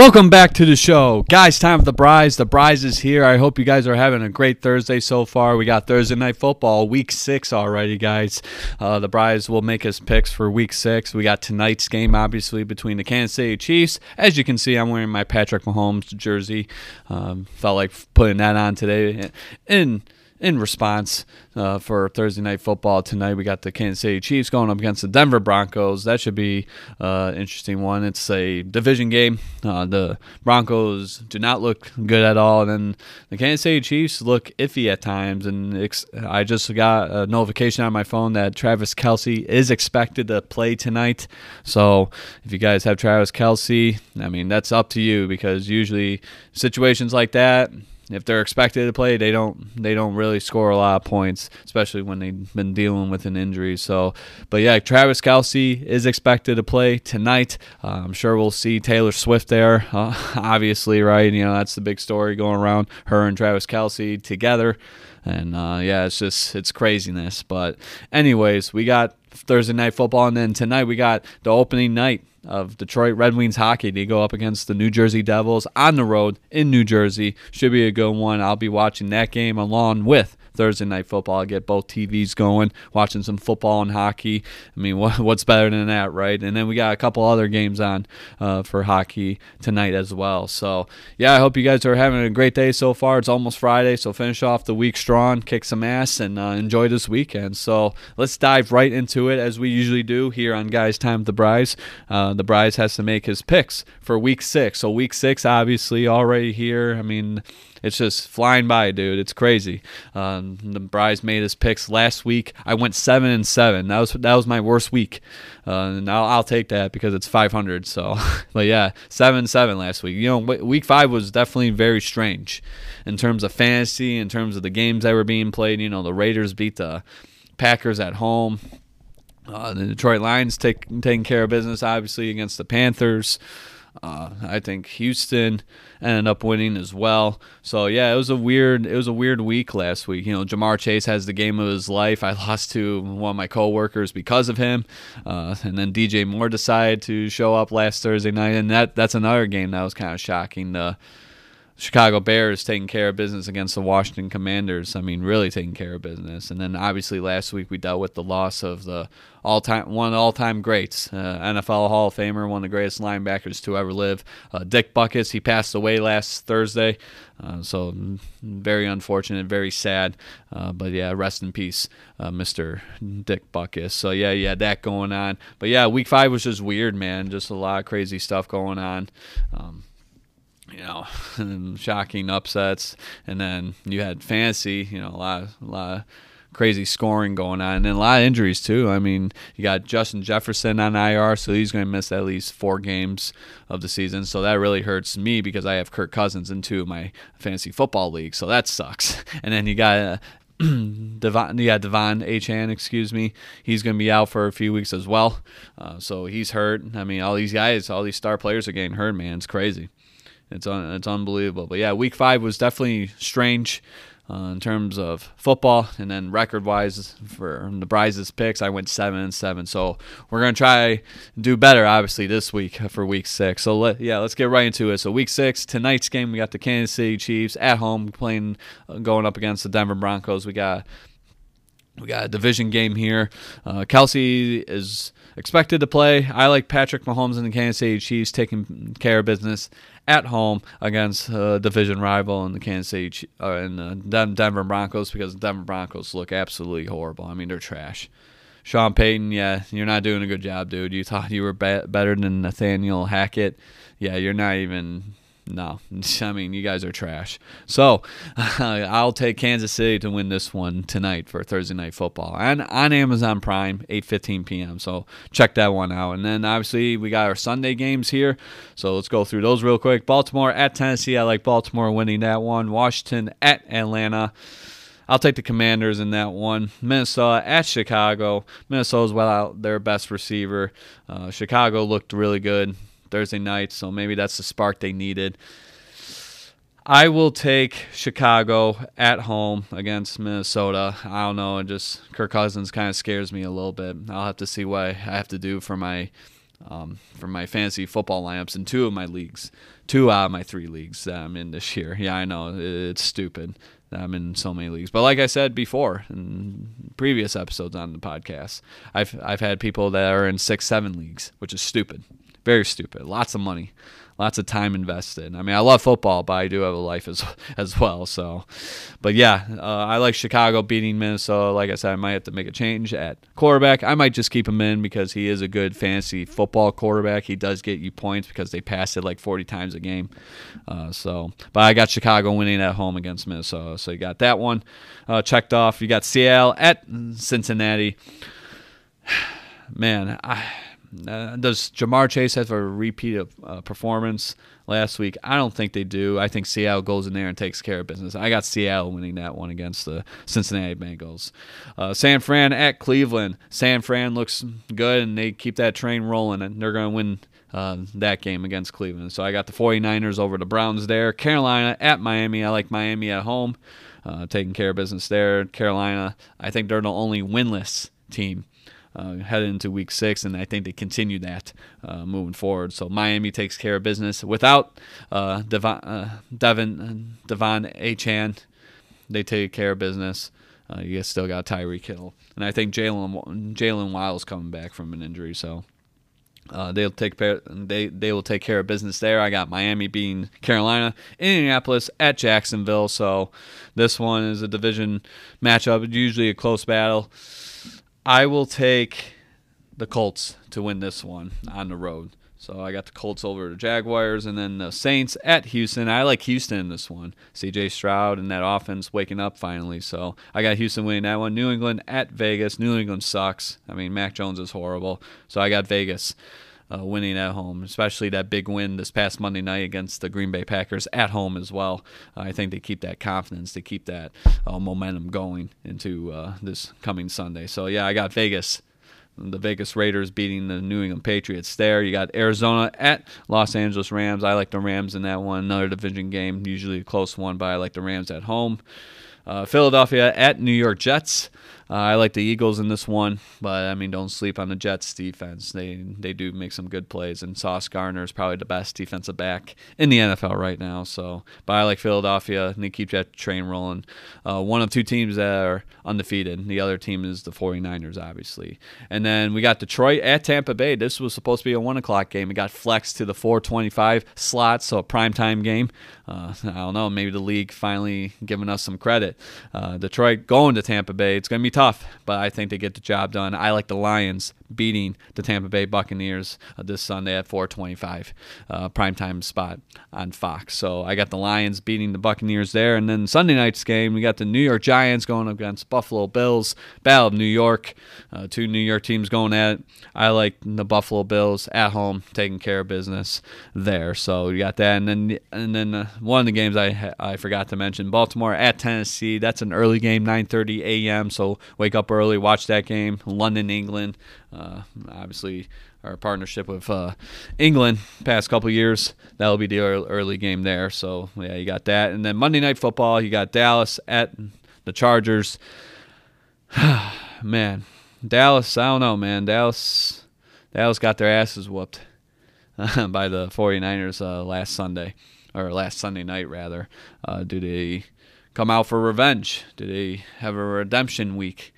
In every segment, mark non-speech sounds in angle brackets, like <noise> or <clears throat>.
Welcome back to the show. Guys, time for the Brys. The Brys is here. I hope you guys are having a great Thursday so far. We got Thursday Night Football, week six already, guys. Uh, the Brys will make us picks for week six. We got tonight's game, obviously, between the Kansas City Chiefs. As you can see, I'm wearing my Patrick Mahomes jersey. Um, felt like putting that on today. And in response uh, for Thursday night football tonight. We got the Kansas City Chiefs going up against the Denver Broncos. That should be uh, an interesting one. It's a division game. Uh, the Broncos do not look good at all, and then the Kansas City Chiefs look iffy at times. And I just got a notification on my phone that Travis Kelce is expected to play tonight. So if you guys have Travis Kelce, I mean that's up to you because usually situations like that if they're expected to play, they don't they don't really score a lot of points, especially when they've been dealing with an injury. So, but yeah, Travis Kelce is expected to play tonight. Uh, I'm sure we'll see Taylor Swift there, uh, <laughs> obviously, right? You know that's the big story going around her and Travis Kelce together, and uh, yeah, it's just it's craziness. But anyways, we got Thursday night football, and then tonight we got the opening night of Detroit Red Wings hockey. They go up against the New Jersey Devils on the road in New Jersey. Should be a good one. I'll be watching that game along with Thursday night football. Get both TVs going, watching some football and hockey. I mean, what, <laughs> what's better than that, right? And then we got a couple other games on uh, for hockey tonight as well. So, yeah, I hope you guys are having a great day so far. It's almost Friday, so finish off the week strong, kick some ass, and uh, enjoy this weekend. So, let's dive right into it as we usually do here on Guys Time the Brys. Uh, the Brys has to make his picks for week six. So, week six, obviously, already here. I mean, it's just flying by, dude. It's crazy. Um, the Brys made his picks last week. I went seven and seven. That was that was my worst week, uh, and I'll, I'll take that because it's 500. So, <laughs> but yeah, seven seven last week. You know, week five was definitely very strange in terms of fantasy, in terms of the games that were being played. You know, the Raiders beat the Packers at home. Uh, the Detroit Lions take, taking care of business, obviously, against the Panthers. Uh, I think Houston ended up winning as well. So yeah, it was a weird it was a weird week last week. You know, Ja'Marr Chase has the game of his life. I <laughs> lost to one of my coworkers because of him, uh, and then DJ Moore decided to show up last Thursday night, and that that's another game that was kind of shocking. The Chicago Bears taking care of business against the Washington Commanders. I mean, really taking care of business. And then obviously last week we dealt with the loss of the all-time one of the all-time greats, uh, NFL Hall of Famer, one of the greatest linebackers to ever live, uh, Dick Butkus. He passed away last Thursday, uh, so very unfortunate, very sad. Uh, but yeah, rest in peace, uh, Mr. Dick Butkus. So yeah, yeah, that going on. But yeah, week five was just weird, man. Just a lot of crazy stuff going on. Um, you know, <laughs> shocking upsets, and then you had fantasy, you know, a lot, a lot of crazy scoring going on, and then a lot of injuries too. I mean, you got Justin Jefferson on IR, so he's going to miss at least four games of the season. So that really hurts me because I have Kirk Cousins in two of my fantasy football league, so that sucks. <laughs> And then you got uh, <clears throat> Devon, yeah, De'Von Achane, excuse me. He's going to be out for a few weeks as well. Uh, so he's hurt. I mean, all these guys, all these star players are getting hurt, man. It's crazy. It's un, it's unbelievable. But yeah, week five was definitely strange. Uh, in terms of football, and then record-wise for the Brys's picks, I went seven and seven. So we're gonna try do better, obviously, this week for week six. So let, yeah, let's get right into it. So week six, tonight's game, we got the Kansas City Chiefs at home playing, uh, going up against the Denver Broncos. We got we got a division game here. Uh, Kelce is expected to play. I like Patrick Mahomes and the Kansas City Chiefs taking care of business at home against a division rival in the Kansas City uh, in the Denver Broncos because the Denver Broncos look absolutely horrible. I mean, they're trash. Sean Payton, yeah, you're not doing a good job, dude. You thought you were be- better than Nathaniel Hackett. Yeah, you're not even no, <laughs> I mean you guys are trash. So <laughs> I'll take Kansas City to win this one tonight for Thursday night football and on Amazon Prime, 8:15 p.m. So check that one out. And then obviously we got our Sunday games here. So let's go through those real quick. Baltimore at Tennessee. I like Baltimore winning that one. Washington at Atlanta. I'll take the Commanders in that one. Minnesota at Chicago. Minnesota's without their best receiver. Uh, Chicago looked really good. Thursday night, so maybe that's the spark they needed. I will take Chicago at home against Minnesota. I don't know, just Kirk Cousins kind of scares me a little bit. I'll have to see what I have to do for my um, for my fantasy football lineups in two of my leagues, two out of my three leagues that I'm in this year. Yeah, I know it's stupid. that I'm in so many leagues, but like I said before in previous episodes on the podcast, I've I've had people that are in six, seven leagues, which is stupid, very stupid. Lots of money, lots of time invested. I mean, I love football, but I do have a life as <laughs> as well. So, but yeah, uh, I like Chicago beating Minnesota. Like I said, I might have to make a change at quarterback. I might just keep him in because he is a good fantasy football quarterback. He does get you points because they pass it like 40 times a game. Uh, so, but I got Chicago winning at home against Minnesota. So you got that one uh, checked off. You got Seattle at Cincinnati. <sighs> Man, I uh, does Ja'Marr Chase have a repeat of uh, performance last week? I don't think they do. I think Seattle goes in there and takes care of business. I got Seattle winning that one against the Cincinnati Bengals. Uh, San Fran at Cleveland. San Fran looks good, and they keep that train rolling, and they're going to win uh, that game against Cleveland. So I got the 49ers over the Browns there. Carolina at Miami. I like Miami at home, uh, taking care of business there. Carolina, I think they're the only winless team uh, headed into week six, and I think they continue that uh, moving forward. So Miami takes care of business without uh, Devon, uh, Devin, uh, De'Von Achane. They take care of business. Uh, you still got Tyreek Hill, and I think Jalen Jalen Wiles coming back from an injury, so. Uh, they'll take they they will take care of business there. I got Miami being Carolina, Indianapolis at Jacksonville. So this one is a division matchup. It's usually a close battle. I will take the Colts to win this one on the road. So I got the Colts over the Jaguars and then the Saints at Houston. I like Houston in this one. CJ Stroud and that offense waking up finally. So I got Houston winning that one. New England at Vegas. New England sucks. I mean, Mac Jones is horrible. So I got Vegas uh, winning at home, especially that big win this past Monday night against the Green Bay Packers at home as well. Uh, I think they keep that confidence, they keep that uh, momentum going into uh, this coming Sunday. So, yeah, I got Vegas. The Vegas Raiders beating the New England Patriots there. You got Arizona at Los Angeles Rams. I like the Rams in that one. Another division game, usually a close one, but I like the Rams at home. Uh, Philadelphia at New York Jets. Uh, I like the Eagles in this one, but I mean, don't sleep on the Jets defense. They they do make some good plays, and Sauce Gardner is probably the best defensive back in the NFL right now. So, but I like Philadelphia, and they keep that train rolling. Uh, one of two teams that are undefeated. The other team is the 49ers, obviously. And then we got Detroit at Tampa Bay. This was supposed to be a one o'clock game. It got flexed to the 4:25 slot, so a primetime game. Uh, I don't know. Maybe the league finally giving us some credit. Uh, Detroit going to Tampa Bay. It's going to be tough, but I think they get the job done. I like the Lions beating the Tampa Bay Buccaneers uh, this Sunday at 4:25 uh, primetime spot on Fox. So I got the Lions beating the Buccaneers there, and then Sunday night's game we got the New York Giants going against Buffalo Bills. Battle of New York, uh, two New York teams going at it. I like the Buffalo Bills at home taking care of business there. So you got that, and then and then uh, one of the games I I forgot to mention Baltimore at Tennessee. That's an early game, 9:30 a.m. So wake up early, watch that game. London, England. Uh, obviously, our partnership with uh, England past couple years that'll be the early game there. So yeah, you got that, and then Monday Night Football, you got Dallas at the Chargers. <sighs> man, Dallas, I don't know, man. Dallas, Dallas got their asses whooped <laughs> by the 49ers uh, last Sunday or last Sunday night rather. Uh, do they come out for revenge? Do they have a redemption week?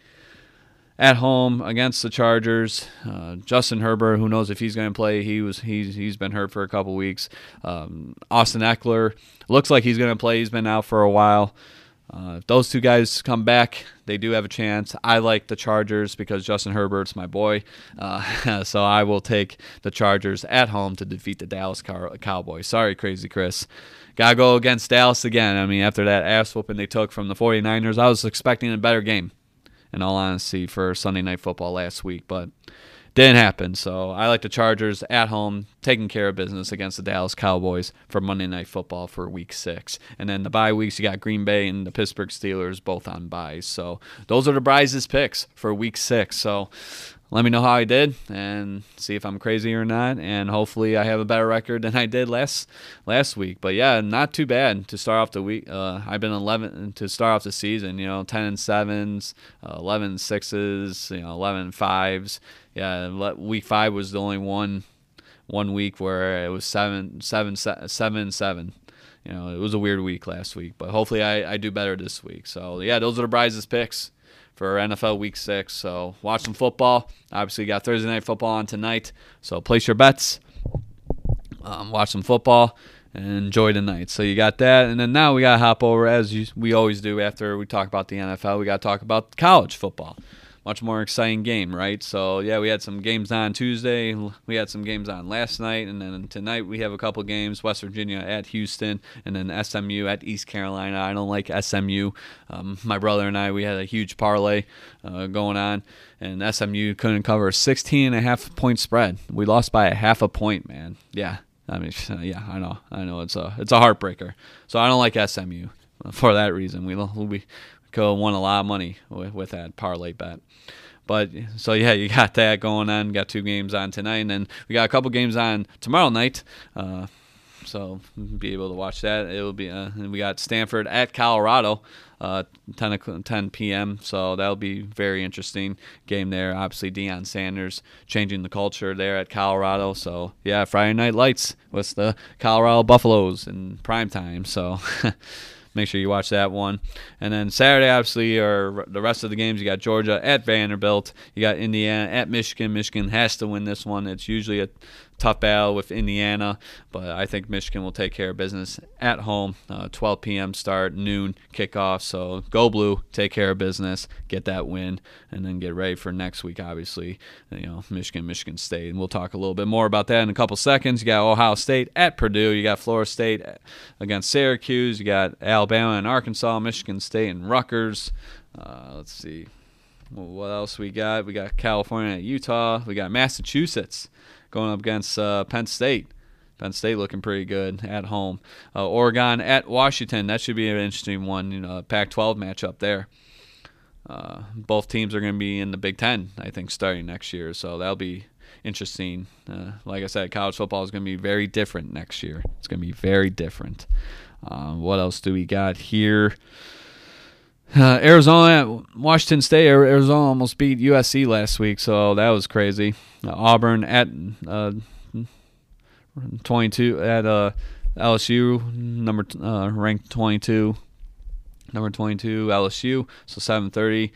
at home against the Chargers. Uh, Justin Herbert, who knows if he's going to play? He was he's he's been hurt for a couple weeks. Um, Austin Ekeler looks like he's going to play. He's been out for a while. Uh, if those two guys come back, they do have a chance. I like the Chargers because Justin Herbert's my boy. Uh, <laughs> so I will take the Chargers at home to defeat the Dallas Cow- Cowboys. Sorry, Crazy Chris. Gotta go against Dallas again. I mean, after that ass whooping they took from the 49ers, I was expecting a better game in all honesty, for Sunday Night Football last week, but didn't happen. So I like the Chargers at home, taking care of business against the Dallas Cowboys for Monday Night Football for Week Six. And then the bye weeks, you got Green Bay and the Pittsburgh Steelers both on byes. So those are the Brys's picks for Week Six. So let me know how I did and see if I'm crazy or not. And hopefully, I have a better record than I did last last week. But yeah, not too bad to start off the week. Uh, I've been 11 to start off the season. You know, 10 and sevens, uh, 11 sixes, you know, 11 fives. Yeah, week five was the only one one week where it was seven, seven, seven, seven. You know, it was a weird week last week, but hopefully I, I do better this week. So yeah, those are the Brys's picks for NFL Week Six. So watch some football. Obviously, got Thursday night football on tonight. So place your bets. Um, watch some football and enjoy the night. So you got that, and then now we got to hop over as you, we always do after we talk about the NFL. We got to talk about college football much more exciting game, right? So yeah, we had some games on Tuesday. We had some games on last night, and then tonight we have a couple games: West Virginia at Houston, and then SMU at East Carolina. I don't like SMU. Um, my brother and I we had a huge parlay uh, going on, and SMU couldn't cover a 16 and a half point spread. We lost by a half a point, man. Yeah. I mean, <laughs> yeah, I know, I know, it's a it's a heartbreaker. So I don't like SMU for that reason. We we could won a lot of money with, with that parlay bet. But so yeah, you got that going on. Got two games on tonight, and then we got a couple games on tomorrow night. Uh, so be able to watch that. It will be. Uh, and we got Stanford at Colorado, uh, 10 10 p.m. So that'll be very interesting game there. Obviously, Deion Sanders changing the culture there at Colorado. So yeah, Friday Night Lights with the Colorado Buffaloes in prime time. So. <laughs> make sure you watch that one. And then Saturday, obviously, or the rest of the games, you got Georgia at Vanderbilt, you got Indiana at Michigan. Michigan has to win this one. It's usually a tough battle with Indiana, but I think Michigan will take care of business at home. Uh, 12 p.m. start, noon kickoff. So go blue, take care of business, get that win, and then get ready for next week. Obviously, you know Michigan, Michigan State, and we'll talk a little bit more about that in a couple seconds. You got Ohio State at Purdue. You got Florida State against Syracuse. You got Alabama and Arkansas, Michigan State and Rutgers. Uh, let's see. what else we got? We got California at Utah. We got Massachusetts going up against uh, Penn State. Penn State looking pretty good at home. Uh, Oregon at Washington. That should be an interesting one. You know, Pac-12 matchup there. Uh, both teams are going to be in the Big Ten, I think, starting next year. So that'll be interesting. Uh, like I said, college football is going to be very different next year. It's going to be very different. Uh, what else do we got here? Uh, Arizona, Washington State, Arizona almost beat USC last week, so that was crazy. Uh, Auburn at uh, 22 at uh, LSU, number uh, ranked 22, number 22 LSU. So 7:30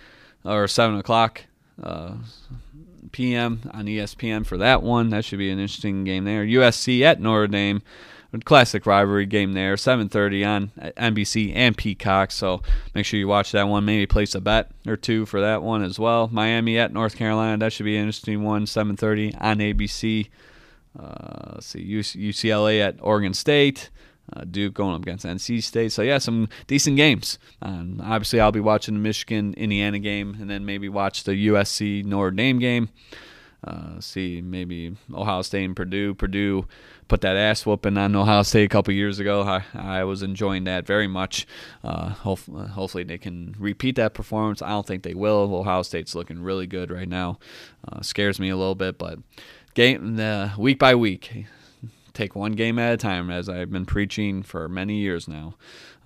or 7 o'clock uh, p.m. on ESPN for that one. That should be an interesting game there. USC at Notre Dame classic rivalry game there, 7:30 on NBC and Peacock. So make sure you watch that one. Maybe place a bet or two for that one as well. Miami at North Carolina, that should be an interesting one. 7:30 on ABC. Uh, let's see, UCLA at Oregon State. Uh, Duke going up against NC State. So yeah, some decent games. Um, obviously, I'll be watching the Michigan Indiana game, and then maybe watch the USC Notre Dame game. Uh, see maybe Ohio State and Purdue. Purdue put that ass whooping on Ohio State a couple years ago. I, I was enjoying that very much. Uh, hopefully, hopefully, they can repeat that performance. I don't think they will. Ohio State's looking really good right now. Uh, scares me a little bit, but game uh, week by week, take one game at a time, as I've been preaching for many years now.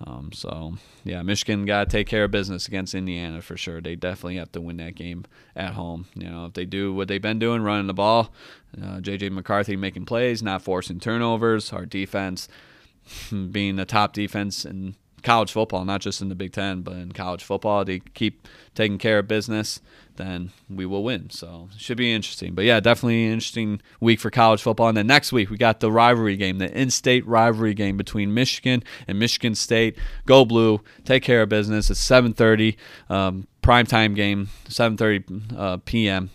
Um, so yeah, Michigan got to take care of business against Indiana for sure. They definitely have to win that game at home. You know, if they do what they've been doing, running the ball, uh, JJ McCarthy making plays, not forcing turnovers, our defense <laughs> being the top defense in college football, not just in the Big Ten, but in college football, they keep taking care of business then we will win. So it should be interesting. But yeah, definitely an interesting week for college football. And then next week we got the rivalry game, the in-state rivalry game between Michigan and Michigan State. Go blue, take care of business. It's 7:30 um, prime time game, 7:30 uh, p.m.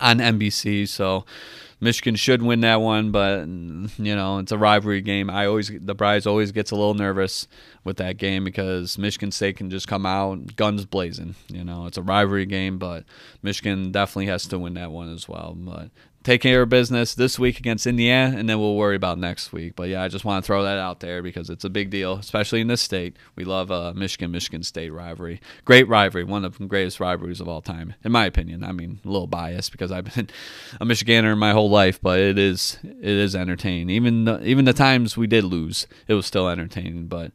on NBC. So Michigan should win that one, but you know it's a rivalry game. I always the Brys always gets a little nervous with that game because Michigan State can just come out guns blazing. You know it's a rivalry game, but Michigan definitely has to win that one as well. But take care of business this week against Indiana, and then we'll worry about next week. But yeah, I just want to throw that out there because it's a big deal, especially in this state. We love uh, Michigan Michigan State rivalry. Great rivalry, one of the greatest rivalries of all time, in my opinion. I mean, a little biased because I've been a Michiganer my whole life, but it is it is entertaining. Even the, even the times we did lose, it was still entertaining. But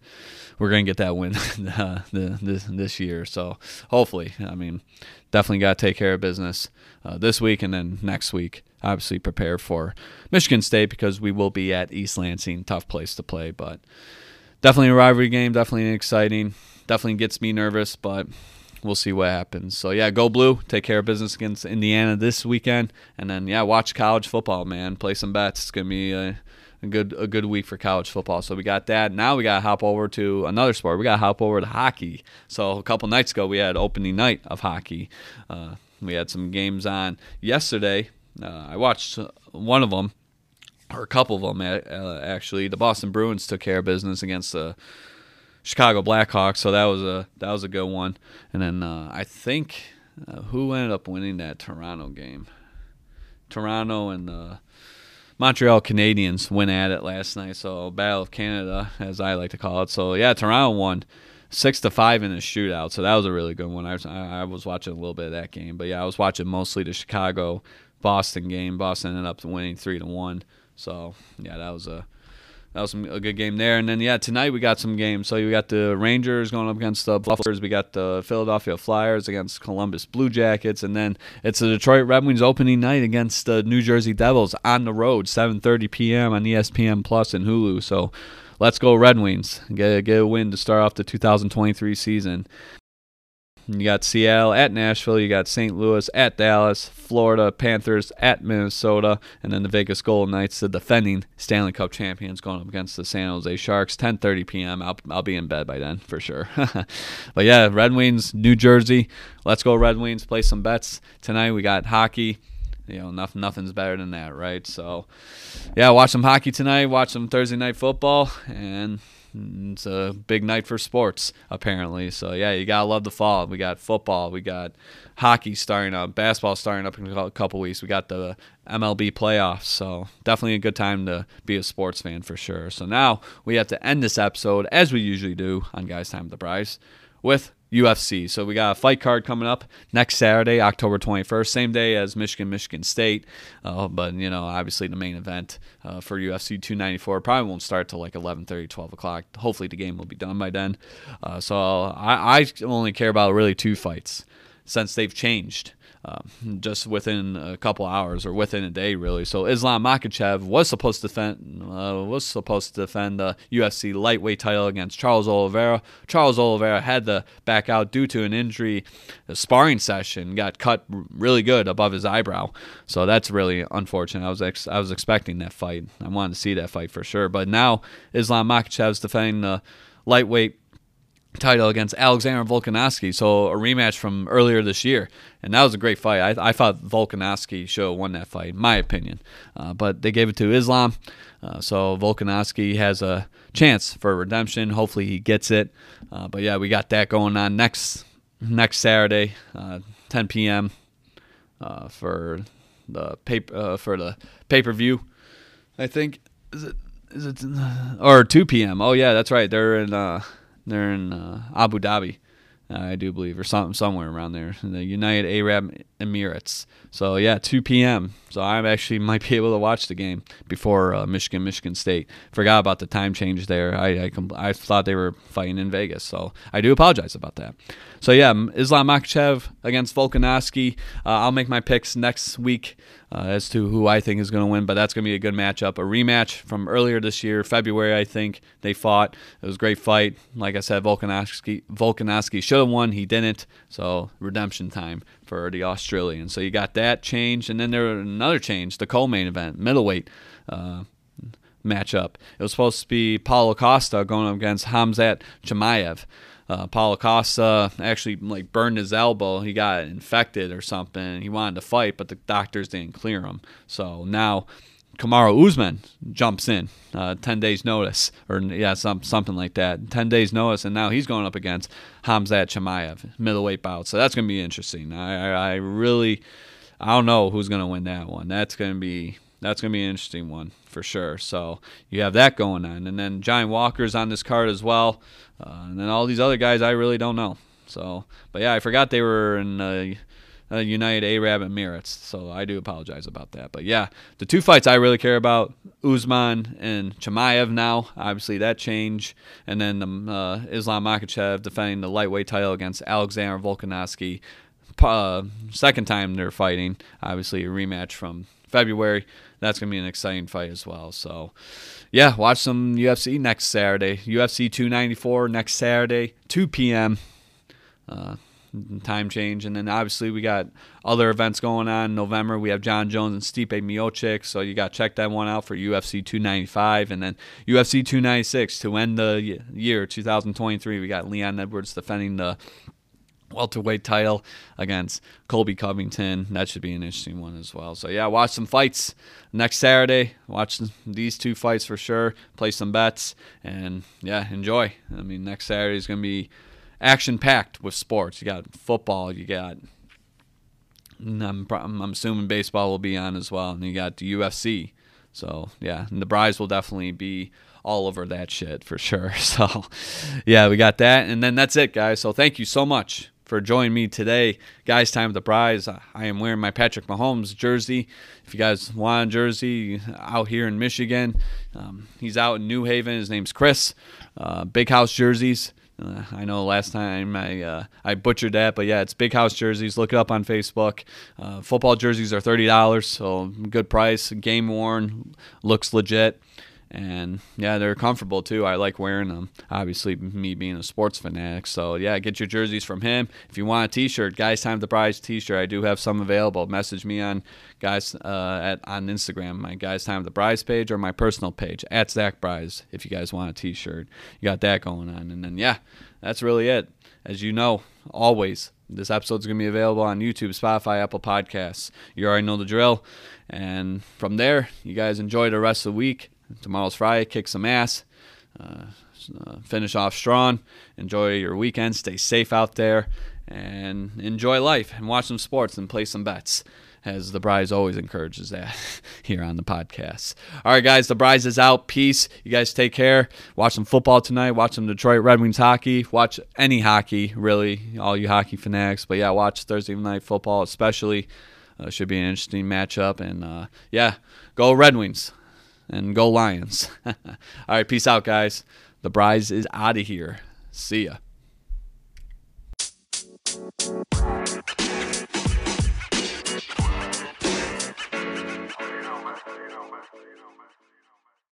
we're gonna get that win <laughs> uh, this this year. So hopefully, I mean, definitely got to take care of business uh, this week and then next week. Obviously, prepare for Michigan State because we will be at East Lansing. Tough place to play, but definitely a rivalry game. Definitely exciting. Definitely gets me nervous, but we'll see what happens. So yeah, go blue. Take care of business against Indiana this weekend, and then yeah, watch college football, man. Play some bets. It's gonna be a, a good a good week for college football. So we got that. Now we got to hop over to another sport. We got to hop over to hockey. So a couple nights ago we had opening night of hockey. Uh, we had some games on yesterday. Uh, I watched one of them, or a couple of them uh, actually. The Boston Bruins took care of business against the Chicago Blackhawks, so that was a that was a good one. And then uh, I think uh, who ended up winning that Toronto game? Toronto and the Montreal Canadiens went at it last night. So Battle of Canada, as I like to call it. So yeah, Toronto won six to five in a shootout. So that was a really good one. I was I was watching a little bit of that game, but yeah, I was watching mostly the Chicago Boston game. Boston ended up winning three to one. So yeah, that was a that was a good game there. And then yeah, tonight we got some games. So you got the Rangers going up against the Buffaloes. We got the Philadelphia Flyers against Columbus Blue Jackets, and then it's the Detroit Red Wings opening night against the New Jersey Devils on the road, 7:30 p.m. on ESPN Plus and Hulu. So let's go Red Wings. Get get a win to start off the 2023 season. You got Seattle at Nashville. You got St. Louis at Dallas, Florida Panthers at Minnesota, and then the Vegas Golden Knights, the defending Stanley Cup champions, going up against the San Jose Sharks. 10:30 p.m. I'll I'll be in bed by then for sure. <laughs> but yeah, Red Wings, New Jersey. Let's go Red Wings. Play some bets tonight. We got hockey. You know, nothing, nothing's better than that, right? So, yeah, watch some hockey tonight. Watch some Thursday night football, and it's a big night for sports, apparently. So yeah, you gotta love the fall. We got football, we got hockey starting up, basketball starting up in a couple weeks. We got the MLB playoffs, so definitely a good time to be a sports fan for sure. So now we have to end this episode as we usually do on Guys Time of the Brys with UFC. So we got a fight card coming up next Saturday, October 21st, same day as Michigan, Michigan State. Uh, but you know, obviously the main event uh, for UFC 294 probably won't start till like 11:30, 12 o'clock. Hopefully the game will be done by then. Uh, so I, I only care about really two fights since they've changed uh, just within a couple hours or within a day, really. So Islam Makhachev was supposed to defend uh, was supposed to defend the UFC lightweight title against Charles Oliveira. Charles Oliveira had to back out due to an injury. The sparring session got cut really good above his eyebrow, so that's really unfortunate. I was ex- I was expecting that fight. I wanted to see that fight for sure, but now Islam Makhachev's defending the lightweight title against Alexander Volkanovski. So a rematch from earlier this year, and that was a great fight. I, I thought Volkanovski should have won that fight, in my opinion, uh, but they gave it to Islam. Uh, so Volkanovski has a chance for redemption. Hopefully he gets it. Uh, but yeah, we got that going on next next Saturday, uh, 10 p.m. Uh, for the paper uh, for the pay per view. I think is it is it or 2 p.m. Oh yeah, that's right. They're in they're in uh, Abu Dhabi, uh, I do believe, or something somewhere around there, in the United Arab Emirates. So yeah, 2 p.m. So I actually might be able to watch the game before uh, Michigan, Michigan State. Forgot about the time change there. I I, I, thought they were fighting in Vegas, so I do apologize about that. So yeah, Islam Makhachev against Volkanovski. Uh, I'll make my picks next week uh, as to who I think is going to win, but that's going to be a good matchup. A rematch from earlier this year, February, I think they fought. It was a great fight. Like I said, Volkanovski, Volkanovski should have won. He didn't. So redemption time for the Australian. So you got that change, and then there another change, the co-main event, middleweight. Uh, matchup. It was supposed to be Paulo Costa going up against Hamzat Chimaev uh, Paulo Costa actually like burned his elbow. He got infected or something. He wanted to fight, but the doctors didn't clear him. So now Kamaru Usman jumps in, uh, 10 days notice, or yeah, some, something like that. 10 days notice, and now he's going up against Hamzat Chimaev, middleweight bout. So that's going to be interesting. I, I, I really, I don't know who's going to win that one. That's going to be that's going to be an interesting one for sure. So you have that going on. And then Johnny Walker's on this card as well. Uh, and then all these other guys I really don't know. So, but yeah, I forgot they were in uh, uh, United Arab Emirates. So I do apologize about that. But yeah, the two fights I really care about Usman and Chimaev now. Obviously, that change. And then um, uh, Islam Makhachev defending the lightweight title against Alexander Volkanovski. Uh, second time they're fighting. Obviously, a rematch from February. That's going to be an exciting fight as well. So, yeah, watch some UFC next Saturday. UFC 294 next Saturday, 2 p.m. Uh, time change. And then obviously we got other events going on in November. We have Jon Jones and Stipe Miocic, so you got to check that one out for UFC 295. And then UFC 296 to end the year 2023. We got Leon Edwards defending the welterweight title against Colby Covington. That should be an interesting one as well. So yeah, watch some fights next Saturday. Watch these two fights for sure. Play some bets and yeah, enjoy. I mean, next Saturday is going to be action packed with sports. You got football. You got. I'm, I'm assuming baseball will be on as well, and you got the UFC. So yeah, the Brys will definitely be all over that shit for sure. <laughs> So yeah, we got that, and then that's it, guys. So thank you so much for joining me today, guys. Time of the Brys. I am wearing my Patrick Mahomes jersey. If you guys want a jersey out here in Michigan, um, he's out in New Haven. His name's Chris. Uh, Big House jerseys. Uh, I know last time I uh, I butchered that, but yeah, it's Big House jerseys. Look it up on Facebook. Uh, football jerseys are thirty dollars, so good price. Game worn, looks legit, and yeah, they're comfortable too. I like wearing them. Obviously, me being a sports fanatic, so yeah, get your jerseys from him. If you want a T-shirt, guys, time to Brys T-shirt. I do have some available. Message me on guys uh, at on Instagram, my guys time the Brys page or my personal page at Zach Brys. If you guys want a T-shirt, you got that going on, and then yeah, that's really it. As you know, always this episode is going to be available on YouTube, Spotify, Apple Podcasts. You already know the drill. And from there, you guys enjoy the rest of the week. Tomorrow's Friday. Kick some ass. Uh, uh, finish off strong. Enjoy your weekend. Stay safe out there. And enjoy life and watch some sports and play some bets as the Brys always encourages that <laughs> here on the podcast. All right, guys, the Brys is out. Peace. You guys take care. Watch some football tonight. Watch some Detroit Red Wings hockey. Watch any hockey, really, all you hockey fanatics. But yeah, watch Thursday night football, especially. Uh, should be an interesting matchup. And uh, yeah, go Red Wings and go Lions. <laughs> all right, peace out, guys. The Brys is out of here. See ya.